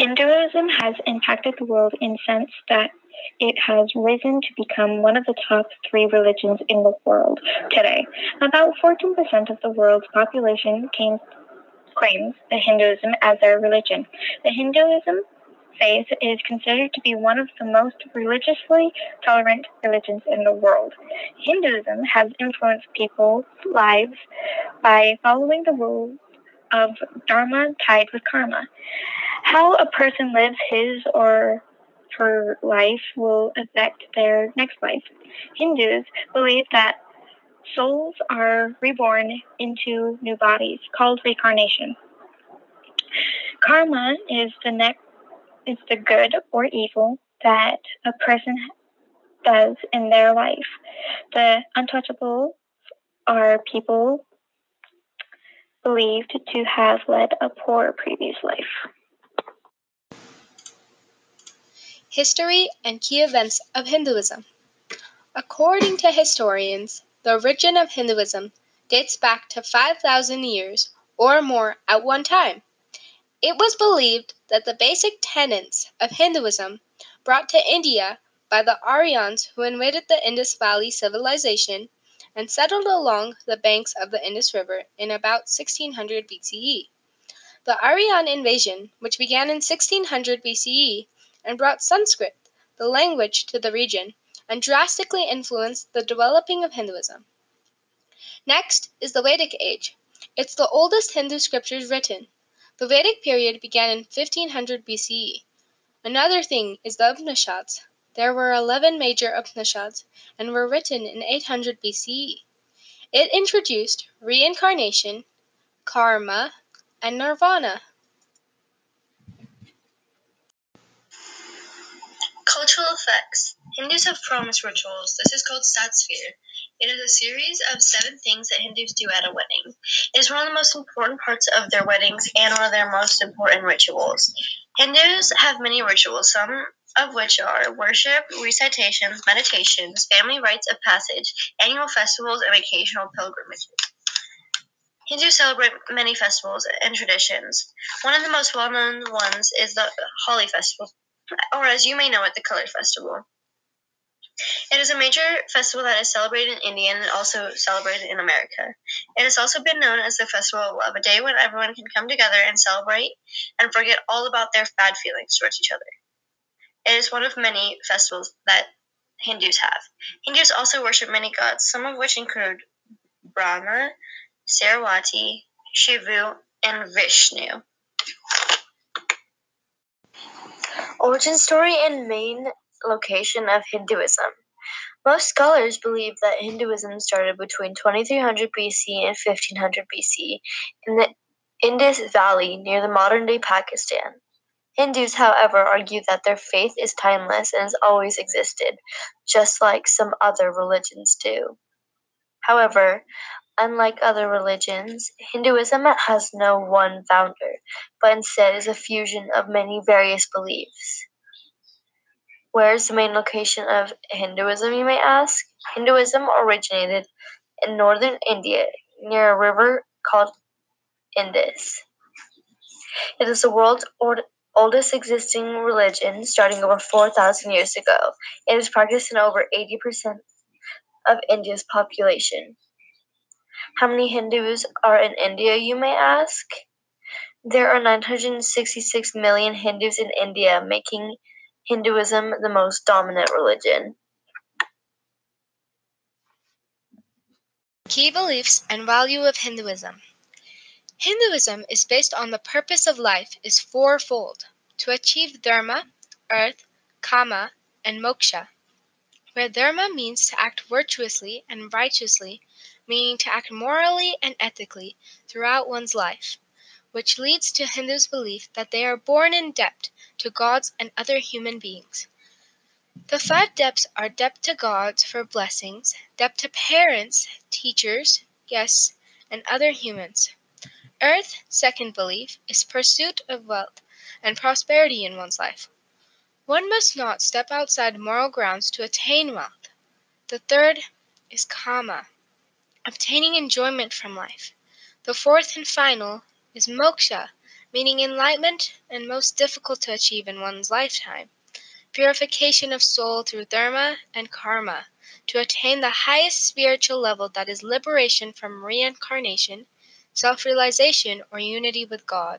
Hinduism has impacted the world in sense that it has risen to become one of the top three religions in the world today. About 14% of the world's population came, claims the Hinduism as their religion. The Hinduism faith is considered to be one of the most religiously tolerant religions in the world. Hinduism has influenced people's lives by following the rules of dharma tied with karma. How a person lives his or her life will affect their next life. Hindus believe that souls are reborn into new bodies called reincarnation. Karma is the next is the good or evil that a person does in their life. The untouchable are people believed to have led a poor previous life. History and key events of Hinduism. According to historians, the origin of Hinduism dates back to 5,000 years or more at one time. It was believed that the basic tenets of Hinduism brought to India by the Aryans who invaded the Indus Valley civilization and settled along the banks of the Indus River in about 1600 BCE. The Aryan invasion, which began in 1600 BCE and brought Sanskrit, the language, to the region and drastically influenced the developing of Hinduism. Next is the Vedic Age. It's the oldest Hindu scriptures written. The Vedic period began in 1500 BCE. Another thing is the Upanishads. There were 11 major Upanishads and were written in 800 BCE. It introduced reincarnation, karma, and nirvana. Cultural effects. Hindus have promise rituals. This is called Saat Phere. It is a series of seven things that Hindus do at a wedding. It is one of the most important parts of their weddings and one of their most important rituals. Hindus have many rituals, some of which are worship, recitations, meditations, family rites of passage, annual festivals, and occasional pilgrimages. Hindus celebrate many festivals and traditions. One of the most well known ones is the Holi festival, or as you may know it, the Color Festival. It is a major festival that is celebrated in India and also celebrated in America. It has also been known as the Festival of Love, a day when everyone can come together and celebrate and forget all about their bad feelings towards each other. It is one of many festivals that Hindus have. Hindus also worship many gods, some of which include Brahma, Saraswati, Shiva, and Vishnu. Origin story and main location of Hinduism. Most scholars believe that Hinduism started between 2300 BC and 1500 BC in the Indus Valley near the modern day Pakistan. Hindus, however, argue that their faith is timeless and has always existed, just like some other religions do. However, unlike other religions, Hinduism has no one founder, but instead is a fusion of many various beliefs. Where is the main location of Hinduism, you may ask? Hinduism originated in northern India near a river called Indus. It is the world's oldest existing religion, starting over 4,000 years ago. It is practiced in over 80% of India's population. How many Hindus are in India, you may ask? There are 966 million Hindus in India, making Hinduism the most dominant religion. Key beliefs and value of Hinduism. Hinduism is based on the purpose of life is fourfold to achieve dharma, artha, kama, and moksha. Where dharma means to act virtuously and righteously, meaning to act morally and ethically throughout one's life which leads to Hindus' belief that they are born in debt to gods and other human beings. The five debts are debt to gods for blessings, debt to parents, teachers, guests, and other humans. Artha, second belief, is pursuit of wealth and prosperity in one's life. One must not step outside moral grounds to attain wealth. The third is kama, obtaining enjoyment from life. The fourth and final is moksha, meaning enlightenment and most difficult to achieve in one's lifetime. Purification of soul through dharma and karma to attain the highest spiritual level that is liberation from reincarnation, self realization, or unity with God.